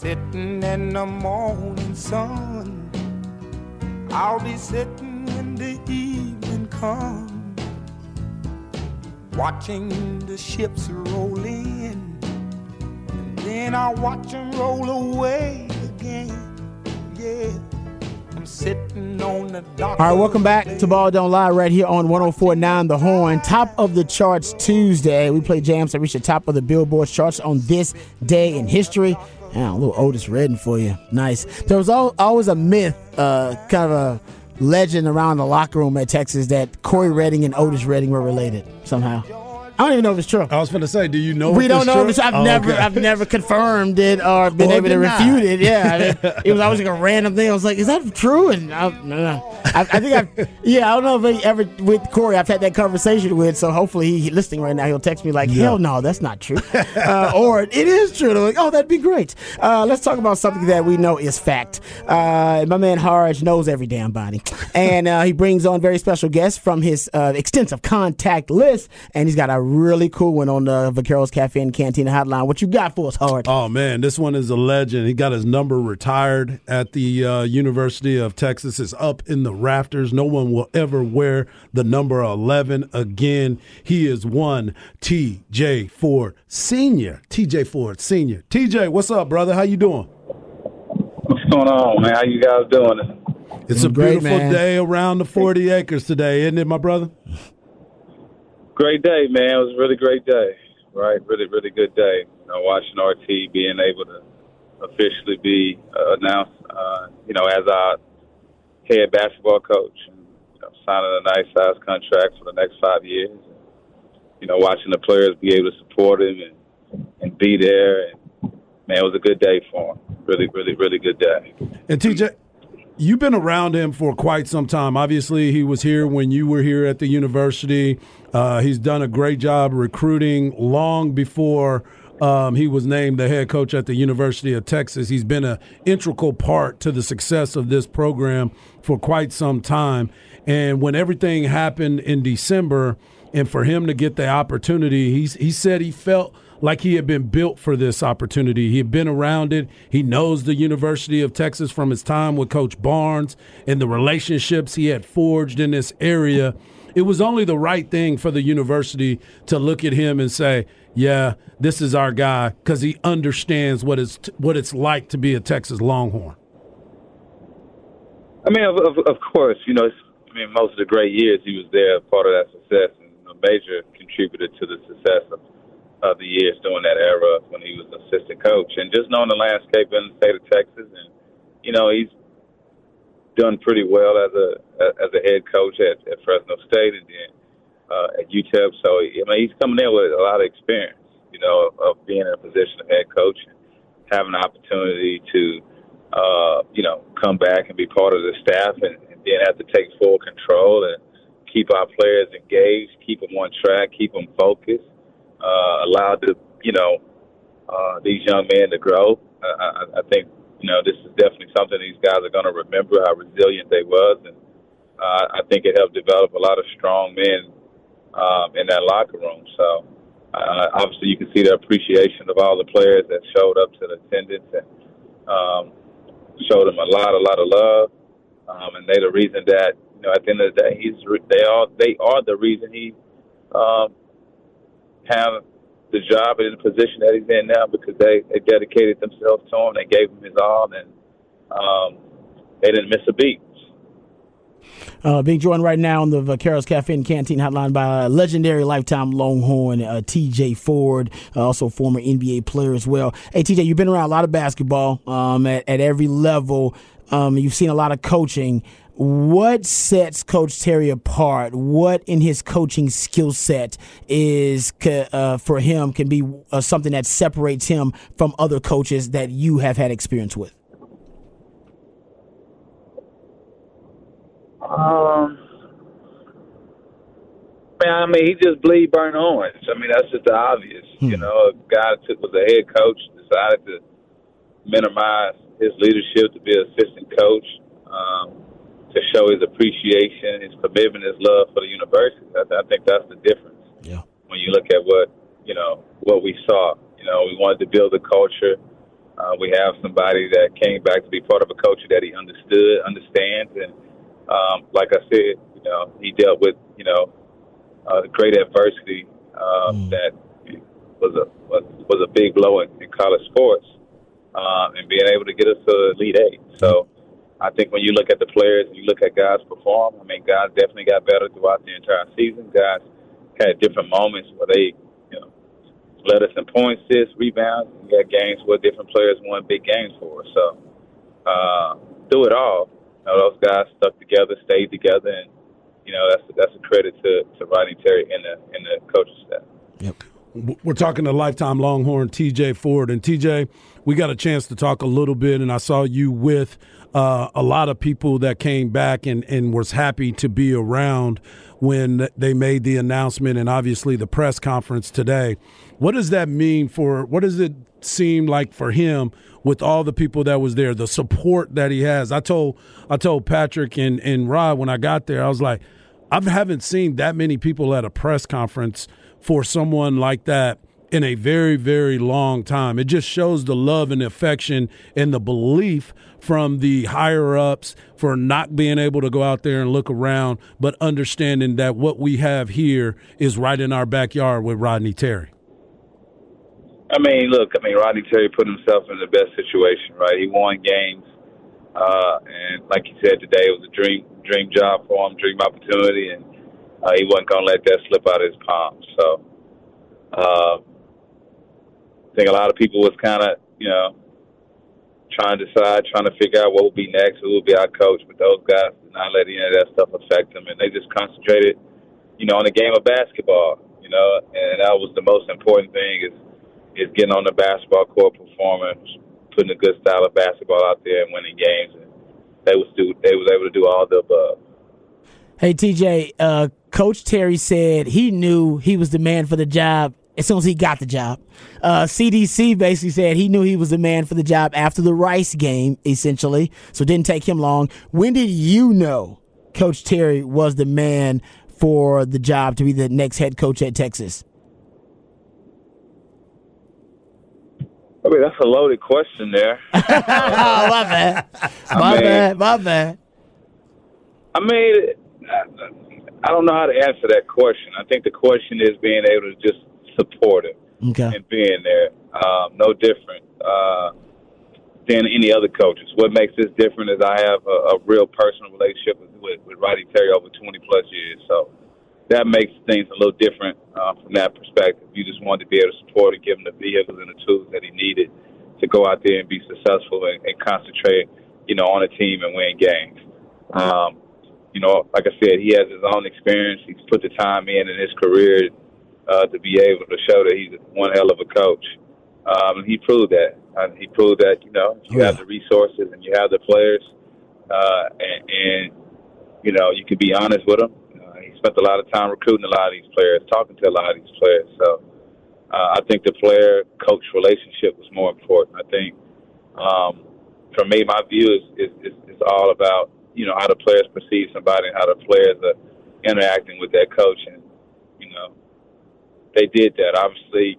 Speaker 6: Sitting in the morning sun. I'll be sitting when the evening comes. Watching the ships roll in. And then I'll watch them roll away again. Yeah. I'm sitting on the dock.
Speaker 1: All right, welcome back to Ball Don't Lie right here on 1049 The Horn. Top of the charts Tuesday. We play jams that reach the top of the Billboard charts on this day in history. Yeah, a little Otis Redding for you. Nice. There was al- always a myth, uh, kind of a legend around the locker room at Texas that Cory Redding and Otis Redding were related somehow. I don't even know if it's true.
Speaker 2: I was going to say, do you know?
Speaker 1: We
Speaker 2: if
Speaker 1: don't
Speaker 2: it's
Speaker 1: know
Speaker 2: true?
Speaker 1: if it's, I've
Speaker 2: Oh,
Speaker 1: never
Speaker 2: okay.
Speaker 1: I've never confirmed it or been
Speaker 2: Or
Speaker 1: able to
Speaker 2: denied.
Speaker 1: refute it. Yeah, I mean, <laughs> it was always like a random thing. I was like, is that true? And I, no, no. I, I think I've <laughs> yeah, I don't know if he ever with Cory I've had that conversation with. So hopefully he, he listening right now. He'll text me like, hell no, that's not true, uh, <laughs> or it is true. And I'm like, oh, that'd be great. Uh, let's talk about something that we know is fact. Uh, my man Harge knows every damn body, and uh, he brings on very special guests from his uh, extensive contact list, and he's got a really cool one on the Vaqueros Cafe and Cantina hotline. What you got for us, Hard?
Speaker 2: Oh man, this one is a legend. He got his number retired at the uh, University of Texas. It's up in the rafters. No one will ever wear the number eleven again. He is one T.J. Ford Senior. T.J. Ford Senior. T.J., what's up, brother? How you doing?
Speaker 7: What's going on, man? How you guys doing?
Speaker 2: It's a
Speaker 1: Great,
Speaker 2: beautiful
Speaker 1: man.
Speaker 2: day around the forty acres today, isn't it, my brother?
Speaker 7: Great day, man. It was a really great day, right? Really, really good day. You know, watching RT being able to officially be uh, announced, uh, you know, as our head basketball coach, and, you know, signing a nice size contract for the next five years. You know, watching the players be able to support him and and be there, and man, it was a good day for him. Really, really, really good day.
Speaker 2: And TJ, you've been around him for quite some time. Obviously, he was here when you were here at the university. Uh, he's done a great job recruiting long before um, he was named the head coach at the University of Texas. He's been an integral part to the success of this program for quite some time. And when everything happened in December, and for him to get the opportunity, he's, he said he felt like he had been built for this opportunity. He had been around it. He knows the University of Texas from his time with Coach Barnes and the relationships he had forged in this area. It was only the right thing for the university to look at him and say, "Yeah, this is our guy," because he understands what it's what it's like to be a Texas Longhorn.
Speaker 7: I mean, of, of, of course, you know, I mean, most of the great years he was there, part of that success, and a major contributor to the success of, of the years during that era when he was assistant coach. And just knowing the landscape in the state of Texas, and you know, he's done pretty well as a as a head coach at, at Fresno State and then uh, at UTEP. So I mean, he's coming in with a lot of experience, you know, of, of being in a position of head coach and having an opportunity to, uh, you know, come back and be part of the staff and, and then have to take full control and keep our players engaged, keep them on track, keep them focused, uh, allow the, you know, uh, these young men to grow. Uh, I, I think you know this is definitely something these guys are going to remember how resilient they was, and uh, I think it helped develop a lot of strong men um, in that locker room. So uh, obviously, you can see the appreciation of all the players that showed up to the attendance and um, showed them a lot, a lot of love, um, and they the reason that you know, at the end of the day, he's they are they are the reason he um, have the job and the position that he's in now because they they dedicated themselves to him. They gave him his all, and um, they didn't miss a beat.
Speaker 1: Uh, being joined right now on the Vaqueros Cafe and Canteen Hotline by legendary lifetime Longhorn, uh, TJ Ford, uh, also former NBA player as well. Hey, TJ, you've been around a lot of basketball um, at, at every level. Um, you've seen a lot of coaching what sets Coach Terry apart? What in his coaching skill set is uh, for him can be uh, something that separates him from other coaches that you have had experience with?
Speaker 7: Um, man, I mean, he just bleed burnt orange. I mean, that's just the obvious. Hmm. You know, a guy that was a head coach decided to minimize his leadership to be an assistant coach. Um, to show his appreciation, his commitment, his love for the university. I, I think that's the difference.
Speaker 1: Yeah.
Speaker 7: When you look at what you know what we saw, you know, we wanted to build a culture. Uh, we have somebody that came back to be part of a culture that he understood, understands, and um, like I said, you know, he dealt with you know uh, great adversity uh, mm. that was a was, was a big blow in, in college sports, uh, and being able to get us to Elite Eight. So I think when you look at the players and you look at guys perform, I mean, guys definitely got better throughout the entire season. Guys had different moments where they, you know, led us in points, assists, rebounds. We had games where different players won big games for us. So uh, through it all, you know, those guys stuck together, stayed together, and you know that's that's a credit to to Rodney Terry and the and the coaching staff.
Speaker 1: Yep.
Speaker 2: We're talking to lifetime Longhorn TJ Ford. And TJ, we got a chance to talk a little bit, and I saw you with uh, a lot of people that came back and, and was happy to be around when they made the announcement and obviously the press conference today. What does that mean for what does it seem like for him with all the people that was there, the support that he has? I told I told Patrick and, and Rod when I got there, I was like, I haven't seen that many people at a press conference for someone like that in a very, very long time. It just shows the love and affection and the belief from the higher ups for not being able to go out there and look around, but understanding that what we have here is right in our backyard with Rodney Terry.
Speaker 7: I mean, look, I mean, Rodney Terry put himself in the best situation, right? He won games, uh, and like he said today, it was a dream, dream job for him, dream opportunity, and uh, he wasn't going to let that slip out of his palm. So, uh, think a lot of people was kind of, you know, trying to decide, trying to figure out what will be next, who will be our coach. But those guys did not let any of that stuff affect them, and they just concentrated, you know, on the game of basketball. You know, and that was the most important thing is is getting on the basketball court, performing, putting a good style of basketball out there, and winning games. And they was do they was able to do all the above.
Speaker 1: Hey TJ, uh, Coach Terry said he knew he was the man for the job as soon as he got the job. Uh, CDC basically said he knew he was the man for the job after the Rice game, essentially. So it didn't take him long. When did you know Coach Terry was the man for the job to be the next head coach at Texas?
Speaker 7: I mean, that's a loaded question there.
Speaker 1: oh, <laughs> my bad. My mean, bad. My bad.
Speaker 7: I mean, I don't know how to answer that question. I think the question is being able to just supportive
Speaker 1: okay.
Speaker 7: and being there. Um, no different. Uh, than any other coaches. What makes this different is I have a, a real personal relationship with, with, with Roddy Terry over 20 plus years. So that makes things a little different uh, from that perspective. You just wanted to be able to support and give him the vehicles and the tools that he needed to go out there and be successful and, and concentrate, you know, on a team and win games. Um, you know, like I said, he has his own experience. He's put the time in in his career uh, to be able to show that he's one hell of a coach. Um, he proved that. Uh, he proved that you know you have the resources and you have the players, uh, and, and you know you can be honest with them. Uh, he spent a lot of time recruiting a lot of these players, talking to a lot of these players. So uh, I think the player coach relationship was more important. I think um, for me, my view is, is, is, is all about you know how the players perceive somebody and how the players are interacting with that coach, and you know they did that. Obviously,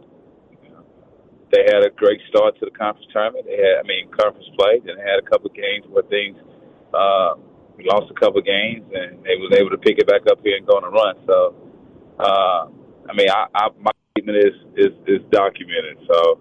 Speaker 7: they had a great start to the conference tournament. They had, I mean, conference play. Then they had a couple of games where things, uh, lost a couple of games, and they was able to pick it back up here and go on a run. So, uh, I mean, I, I, my statement is, is is documented. So,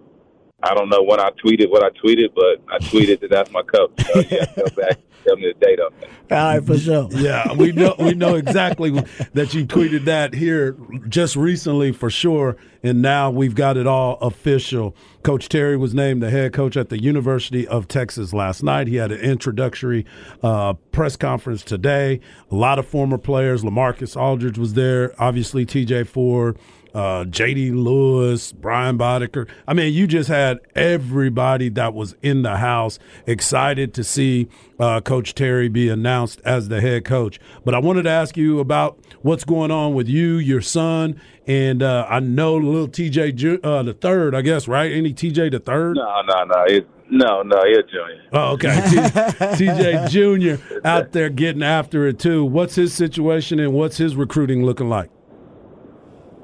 Speaker 7: I don't know when I tweeted what I tweeted, but I tweeted that that's my cup. So, yeah, <laughs> go back tell me the date on that.
Speaker 1: All right, for sure. <laughs>
Speaker 2: Yeah, we know we know exactly that you tweeted that here just recently for sure, and now we've got it all official. Coach Terry was named the head coach at the University of Texas last night. He had an introductory uh, press conference today. A lot of former players. Lamarcus Aldridge was there. Obviously, T.J. Ford uh, J.D. Lewis, Brian Boddicker. I mean, you just had everybody that was in the house excited to see uh, Coach Terry be announced as the head coach. But I wanted to ask you about what's going on with you, your son, and uh, I know little TJ uh, the third, I guess, right? Any TJ the third?
Speaker 7: No, no, no. It's, no, no, he's junior.
Speaker 2: Oh, okay. TJ Junior out there getting after it too. What's his situation and what's his recruiting looking like?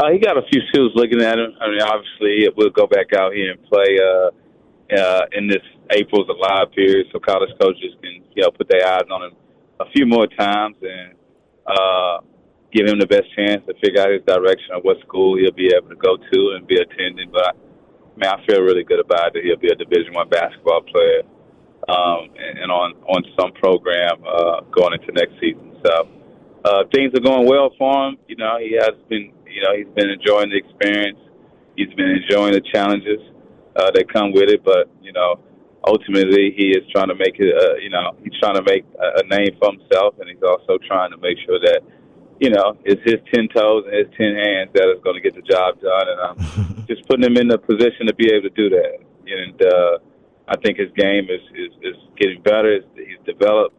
Speaker 7: Uh, he got a few schools looking at him. I mean, obviously, we'll go back out here and play uh, uh, in this April's a live period, so college coaches can you know put their eyes on him a few more times and uh, give him the best chance to figure out his direction of what school he'll be able to go to and be attending. But I, man, I feel really good about. That he'll be a Division One basketball player um, and, and on on some program uh, going into next season. So uh, things are going well for him. You know, he has been you know, he's been enjoying the experience. He's been enjoying the challenges uh, that come with it. But you know, ultimately, he is trying to make it. Uh, you know, he's trying to make a, a name for himself, and he's also trying to make sure that you know it's his ten toes and his ten hands that is going to get the job done. And I'm <laughs> just putting him in the position to be able to do that. And uh, I think his game is is, is getting better. He's developed,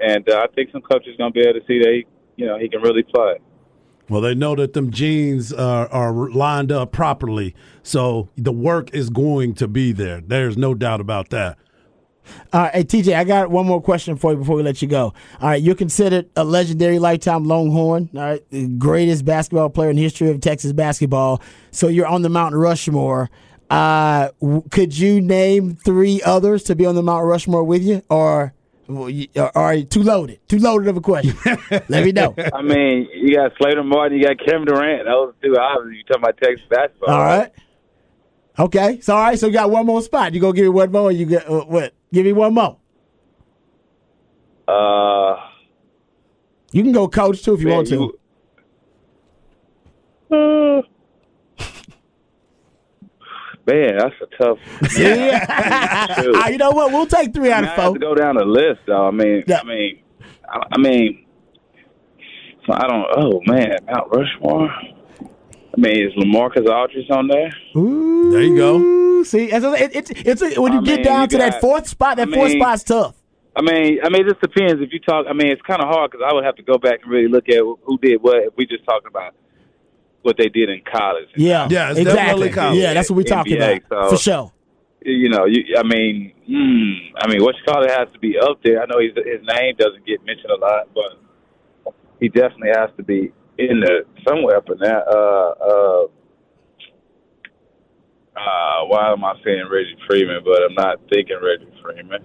Speaker 7: and uh, I think some coaches are going to be able to see that he, you know, he can really play.
Speaker 2: Well, they know that them genes are, are lined up properly, so the work is going to be there. There's no doubt about that.
Speaker 1: All right, hey, TJ, I got one more question for you before we let you go. All right, you're considered a legendary lifetime Longhorn, all right, the greatest basketball player in the history of Texas basketball. So you're on the Mount Rushmore. Uh, could you name three others to be on the Mount Rushmore with you, or well, you, all right, too loaded. Too loaded of a question. <laughs> Let me know.
Speaker 7: I mean, you got Slater Martin, you got Kevin Durant. Those two obviously you talking about Texas basketball.
Speaker 1: All right. Okay. So all right, so you got one more spot. You gonna give me one more you get uh, what? Give me one more.
Speaker 7: Uh
Speaker 1: You can go coach too if you
Speaker 7: man,
Speaker 1: want to.
Speaker 7: You, uh, man, that's a tough. <laughs>
Speaker 1: Yeah. <laughs> Ah, you know what? We'll take three
Speaker 7: I,
Speaker 1: out
Speaker 7: mean,
Speaker 1: of
Speaker 7: I have to go down the list, though. I mean,
Speaker 1: Yeah.
Speaker 7: I mean, I, I mean, so I don't. Oh man, Mount Rushmore. I mean, is Lamarcus Aldridge on there?
Speaker 1: Ooh,
Speaker 2: There you go.
Speaker 1: See, it's a, it, it's it's a, when you
Speaker 7: I
Speaker 1: get
Speaker 7: mean,
Speaker 1: down
Speaker 7: you
Speaker 1: to that fourth spot. That
Speaker 7: I
Speaker 1: fourth
Speaker 7: mean-
Speaker 1: spot's tough.
Speaker 7: I mean, I mean, it just depends. If you talk, I mean, it's kind of hard because I would have to go back and really look at who did what. If we just talking about what they did in college,
Speaker 1: Yeah,
Speaker 2: Yeah, it's
Speaker 1: exactly.
Speaker 2: definitely college.
Speaker 1: Yeah, that's what we're talking
Speaker 7: NBA,
Speaker 1: about
Speaker 7: so-
Speaker 1: for sure.
Speaker 7: you know, you, I mean, mm, I mean, what you call it has to be up there. I know he's, his name doesn't get mentioned a lot, but he definitely has to be in there somewhere up in there. Uh, uh, uh, why am I saying Reggie Freeman? But I'm not thinking Reggie Freeman.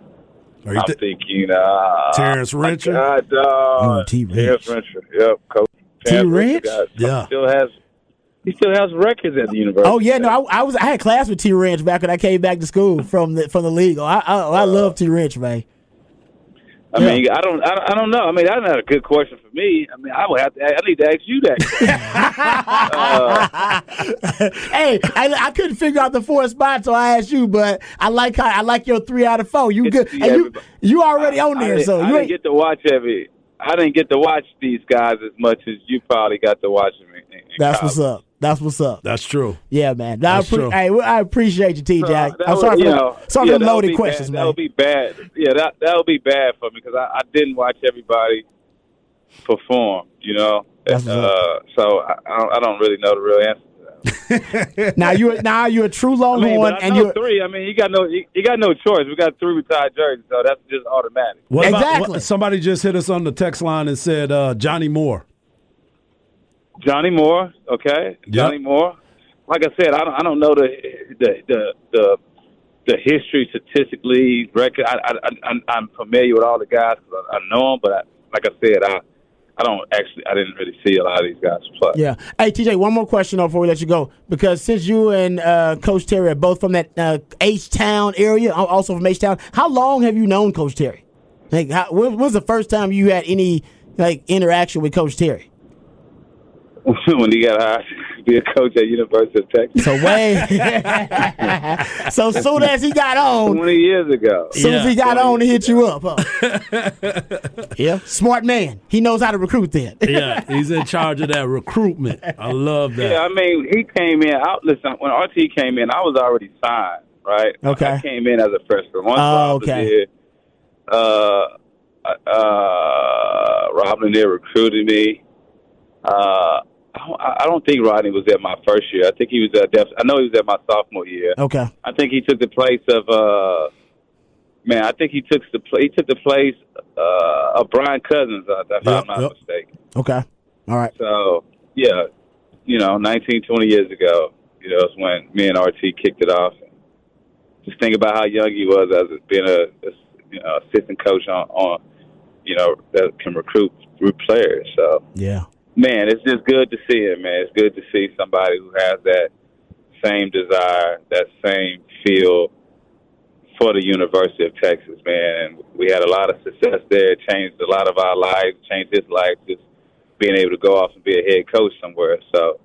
Speaker 2: Are you
Speaker 7: I'm thinking uh,
Speaker 2: Terrence
Speaker 7: my
Speaker 2: Rencher?
Speaker 7: God, uh,
Speaker 1: Oh,
Speaker 7: Terrence
Speaker 1: Rich.
Speaker 7: Rencher. Yep, coach.
Speaker 1: T.
Speaker 7: Terrence
Speaker 1: Rich?
Speaker 2: Yeah.
Speaker 7: still has He still has records at the university.
Speaker 1: Oh yeah, no, I, I was I had class with T. Wrench back when I came back to school from the from the league. Oh, I I, I love T. Wrench, man.
Speaker 7: I mean, I don't, I don't, I don't know. I mean, that's not a good question for me. I mean, I would have to. I need to ask you that. <laughs> uh,
Speaker 1: hey, I, I couldn't figure out the four spots, so I asked you. But I like how I like your three out of four. You good? And you you already on there,
Speaker 7: I,
Speaker 1: so
Speaker 7: I
Speaker 1: you
Speaker 7: didn't
Speaker 1: ain't.
Speaker 7: get to watch every. I didn't get to watch these guys as much as you probably got to watch them. In, in
Speaker 1: That's
Speaker 7: college.
Speaker 1: what's up. That's what's up.
Speaker 2: That's true.
Speaker 1: Yeah, man. I,
Speaker 2: That's
Speaker 1: appre-
Speaker 2: true.
Speaker 1: hey, I appreciate you, TJ.
Speaker 7: So, that
Speaker 1: I'm
Speaker 7: would-
Speaker 1: sorry for
Speaker 7: you
Speaker 1: the,
Speaker 7: know,
Speaker 1: sorry
Speaker 7: yeah,
Speaker 1: for the
Speaker 7: that would
Speaker 1: loaded questions,
Speaker 7: bad.
Speaker 1: man.
Speaker 7: That would be bad. Yeah, that that would be bad for me because I, I didn't watch everybody perform. You know,
Speaker 1: That's what's
Speaker 7: uh, so I, I I don't really know the real answer. To that.
Speaker 1: now you now you're a true
Speaker 7: I
Speaker 1: Longhorn,
Speaker 7: mean,
Speaker 1: and you're
Speaker 7: three. I mean, you got no, you, you got no choice. We got three retired jerseys, so that's just automatic.
Speaker 2: What about-
Speaker 1: Exactly.
Speaker 2: what- somebody just hit us on the text line and said uh, Johnny Moore.
Speaker 7: Johnny Moore, okay, Johnny Moore. Like I said, I don't, I don't know the the the the, the history statistically record. I, I, I I'm, I'm familiar with all the guys 'cause I, I know them, but I, like I said, I I don't actually I didn't really see a lot of these guys play.
Speaker 1: Yeah. Hey, TJ, one more question though before we let you go, because since you and uh, Coach Terry are both from that uh, H Town area, al- also from H Town, how long have you known Coach Terry? Like, how, when when was the first time you had any like interaction with Coach Terry? <laughs>
Speaker 7: when he got hired to be a coach at University of Texas
Speaker 1: So way. <laughs> so soon as he got on,
Speaker 7: twenty years ago.
Speaker 1: soon as he got on, he hit you up. Huh? <laughs> yeah, smart man. He knows how to recruit. Then.
Speaker 2: Yeah, he's in charge of that recruitment. I love that.
Speaker 7: Yeah, I mean, he came in. Out, listen, when RT came in, I was already signed, right?
Speaker 1: Okay.
Speaker 7: I came in as a freshman. Once
Speaker 1: Oh,
Speaker 7: Rob
Speaker 1: okay.
Speaker 7: Lanier, uh, uh, Rob Lanier recruited me. Uh, I don't- think Rodney was at my first year. I think he was at. I know he was at my sophomore year.
Speaker 1: Okay.
Speaker 7: I think he took the place of. Uh, man, I think he took the he took the place uh, of Brian Cousins. Uh, if
Speaker 2: Yep,
Speaker 7: I'm not
Speaker 2: yep.
Speaker 7: mistaken.
Speaker 1: Okay. All right.
Speaker 7: So yeah, you know, 19, 20 years ago, you know, it's when me and RT kicked it off. Just think about how young he was as being a, a you know assistant coach on, on you know that can recruit recruit players. So
Speaker 1: Yeah.
Speaker 7: Man, it's just good to see him, man. It's good to see somebody who has that same desire, that same feel for the University of Texas, man. And we had a lot of success there. It changed a lot of our lives, changed his life, just being able to go off and be a head coach somewhere. So,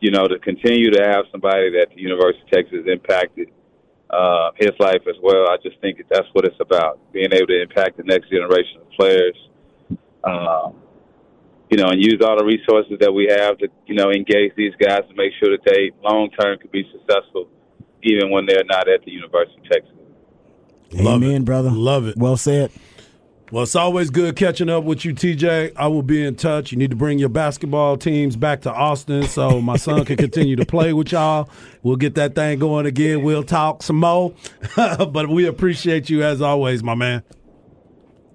Speaker 7: you know, to continue to have somebody that the University of Texas impacted uh, his life as well, I just think that that's what it's about, being able to impact the next generation of players. Um, you know, and use all the resources that we have to, you know, engage these guys to make sure that they long term can be successful, even when they're not at the University of Texas.
Speaker 2: Love
Speaker 1: Amen,
Speaker 2: it.
Speaker 1: brother.
Speaker 2: Love it.
Speaker 1: Well said.
Speaker 2: Well, it's always good catching up with you, TJ. I will be in touch. You need to bring your basketball teams back to Austin so my son can continue to play with y'all. We'll get that thing going again. We'll talk some more. <laughs> but we appreciate you as always, my man.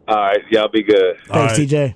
Speaker 7: All right, y'all be good.
Speaker 1: Thanks,
Speaker 2: right.
Speaker 1: TJ.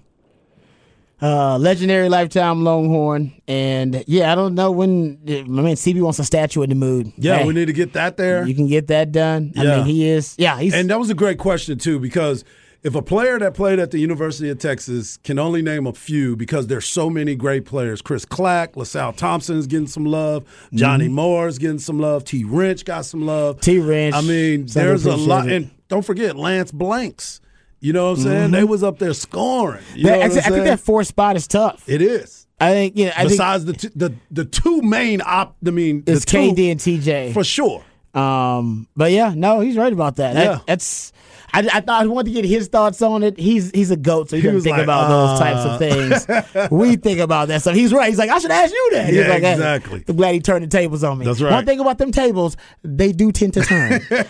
Speaker 1: Uh, legendary lifetime Longhorn, and yeah, I don't know when. My man CB wants a statue in the mood.
Speaker 2: Yeah,
Speaker 1: Hey,
Speaker 2: we need to get that there.
Speaker 1: You can get that done. I
Speaker 2: Yeah.
Speaker 1: mean, he is. Yeah, he's.
Speaker 2: And that was a great question too, because if a player that played at the University of Texas can only name a few, because there's so many great players. Chris Clack, LaSalle Thompson's getting some love. Johnny Moore's getting some love. T. Wrench got some love.
Speaker 1: Mm-hmm. T. Wrench,
Speaker 2: I mean, there's a lot.
Speaker 1: it.
Speaker 2: And don't forget Lance Blanks. You know what I'm saying? They was up there scoring. You
Speaker 1: That-
Speaker 2: know
Speaker 1: I,
Speaker 2: what I'm
Speaker 1: thi- I think that fourth spot is tough.
Speaker 2: it is.
Speaker 1: I think you know. I think
Speaker 2: Besides the, t- the the two main op, I mean,
Speaker 1: it's
Speaker 2: two,
Speaker 1: KD and TJ.
Speaker 2: for sure.
Speaker 1: Um, but yeah, no, he's right about that. That-
Speaker 2: Yeah.
Speaker 1: that's. I, I thought I wanted to get his thoughts on it. He's he's a goat, so he,
Speaker 2: He
Speaker 1: doesn't think
Speaker 2: like,
Speaker 1: about those types of things. <laughs> we think about that stuff. He's right. He's like, I should ask you that. He's
Speaker 2: Yeah,
Speaker 1: like, hey,
Speaker 2: exactly.
Speaker 1: I'm glad he turned the tables on me.
Speaker 2: That's right.
Speaker 1: One thing about them tables, they do tend to turn. <laughs> <laughs> All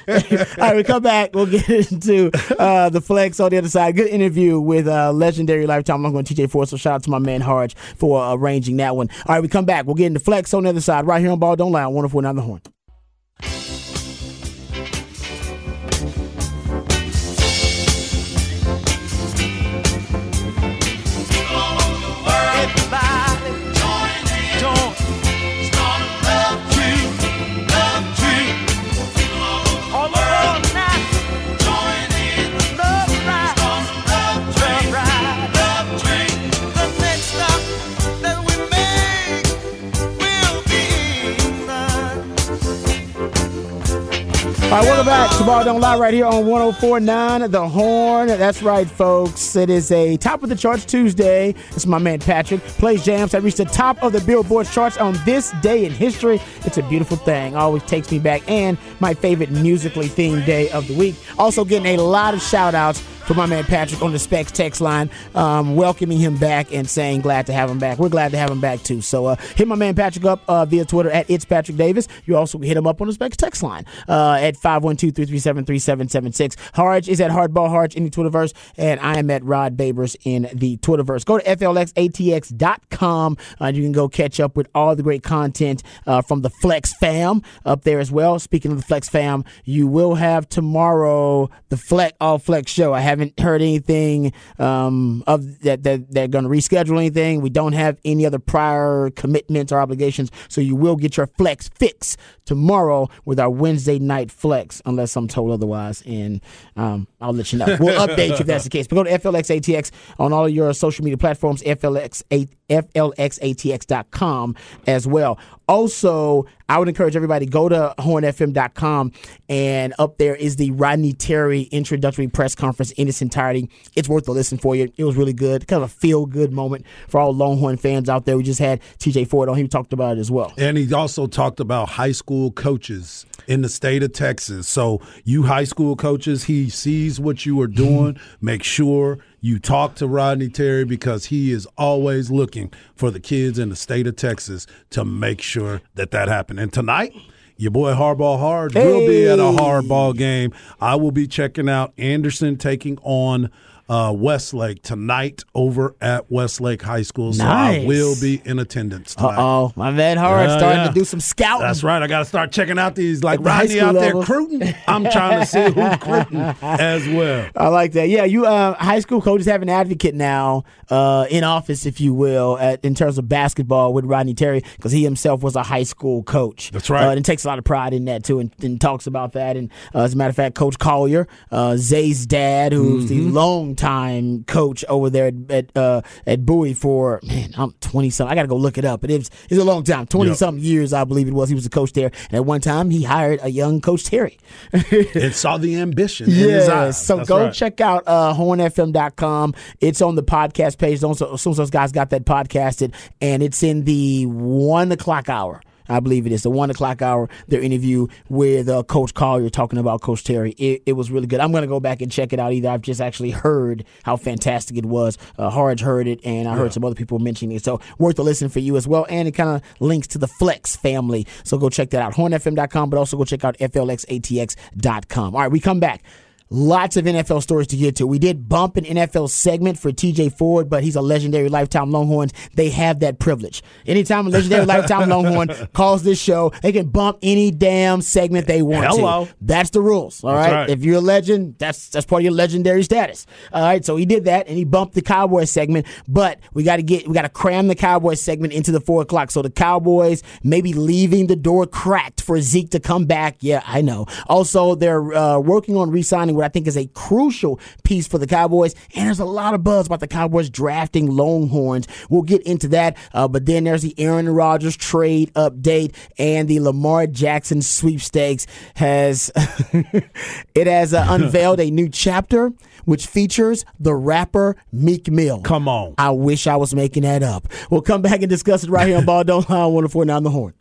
Speaker 1: right, we come back. We'll get into uh, the flex on the other side. Good interview with uh, legendary lifetime. I'm going to TJ Ford. So shout out to my man Harge for uh, arranging that one. All right, we come back. We'll get into flex on the other side right here on Ball Don't Lie on 104.9 The Horn.
Speaker 6: All
Speaker 1: right, welcome back to Ball Don't Lie right here on 1049 The Horn. That's right, folks. It is a top of the charts Tuesday. It's my man Patrick. Plays jams that reached the top of the Billboard charts on this day in history. It's a beautiful thing. Always takes me back. And my favorite musically themed day of the week. Also getting a lot of shout outs for my man Patrick on the Specs text line, um, welcoming him back and saying glad to have him back. We're glad to have him back too. So uh, hit my man Patrick up uh, via Twitter at It's Patrick Davis. You also hit him up on the Specs text line uh, at 512-337-3776. Harge is at Hardball Harge in the Twitterverse, and I am at Rod Babers in the Twitterverse. Go to flxatx.com. Uh, you can go catch up with all the great content uh, from the Flex fam up there as well. Speaking of the Flex fam, you will have tomorrow the Flex All Flex show. I have haven't heard anything um, of that, that they're going to reschedule anything. We don't have any other prior commitments or obligations, so you will get your flex fix tomorrow with our Wednesday night flex, unless I'm told otherwise, and um, I'll let you know. We'll <laughs> update you if that's the case. But go to FLXATX on all of your social media platforms, FLX FLXATX.com as well. Also, I would encourage everybody go to hornfm.com and up there is the Rodney Terry introductory press conference in its entirety. It's worth a listen for you. It was really good, kind of a feel good moment for all Longhorn fans out there. We just had TJ Ford on. He talked about it as well.
Speaker 2: And he also talked about high school coaches in the state of Texas. So, you high school coaches, he sees what you are doing. Mm-hmm. Make sure you talk to Rodney Terry because he is always looking for the kids in the state of Texas to make sure that that happened. And tonight, your boy Hardball Harge hey. will be at a hardball game. I will be checking out Anderson taking on uh, Westlake tonight over at Westlake High School. So nice. I will be in attendance tonight.
Speaker 1: oh, my man Harge uh, starting yeah. to do some scouting.
Speaker 2: That's right. I got to start checking out these like Rodney out level. there recruiting. I'm trying to see who's recruiting <laughs> as well.
Speaker 1: I like that. Yeah, you uh, high school coaches have an advocate now uh, in office, if you will, at, in terms of basketball with Rodney Terry because he himself was a high school coach.
Speaker 2: That's right.
Speaker 1: Uh, and takes a lot of pride in that too, and, and talks about that. And uh, as a matter of fact, Coach Collier, uh, Zay's dad, who's mm-hmm. the long time coach over there at at, uh, at Bowie for man, I'm 20 something. I got to go look it up. But it was it's a long time, 20 yep. something years, I believe it was. He was a coach there, and at one time he hired a young Coach Terry. <laughs>
Speaker 2: and saw the ambition.
Speaker 1: Yeah, so That's go right. check out uh, hornfm.com. It's on the podcast page. Also, as soon as those guys got that podcasted, and it's in the one o'clock hour. I believe it is the one o'clock hour. Their interview with uh, Coach Collier talking about Coach Terry. It, it was really good. I'm going to go back and check it out. Either I've just actually heard how fantastic it was. Uh, Harge heard it, and I yeah. heard some other people mentioning it. So worth a listen for you as well. And it kind of links to the Flex family. So go check that out. HornFM.com, but also go check out FLXATX.com. All right, we come back. Lots of NFL stories to get to. We did bump an NFL segment for TJ Ford, but he's a legendary lifetime Longhorns. They have that privilege. Anytime a legendary lifetime Longhorn <laughs> calls this show, they can bump any damn segment they want
Speaker 2: Hello.
Speaker 1: to. That's the rules. All right? right? If you're a legend, that's that's part of your legendary status. All right. So he did that and he bumped the Cowboys segment, but we gotta get we gotta cram the Cowboys segment into the four o'clock. So the Cowboys maybe leaving the door cracked for Zeke to come back. Yeah, I know. Also, they're uh, working on re-signing I think is a crucial piece for the Cowboys. And there's a lot of buzz about the Cowboys drafting Longhorns. We'll get into that. Uh, but then there's the Aaron Rodgers trade update and the Lamar Jackson sweepstakes has <laughs> it has uh, unveiled a new chapter which features the rapper Meek Mill.
Speaker 2: Come on.
Speaker 1: I wish I was making that up. We'll come back and discuss it right here on Ball Don't Lie 104 the Horn.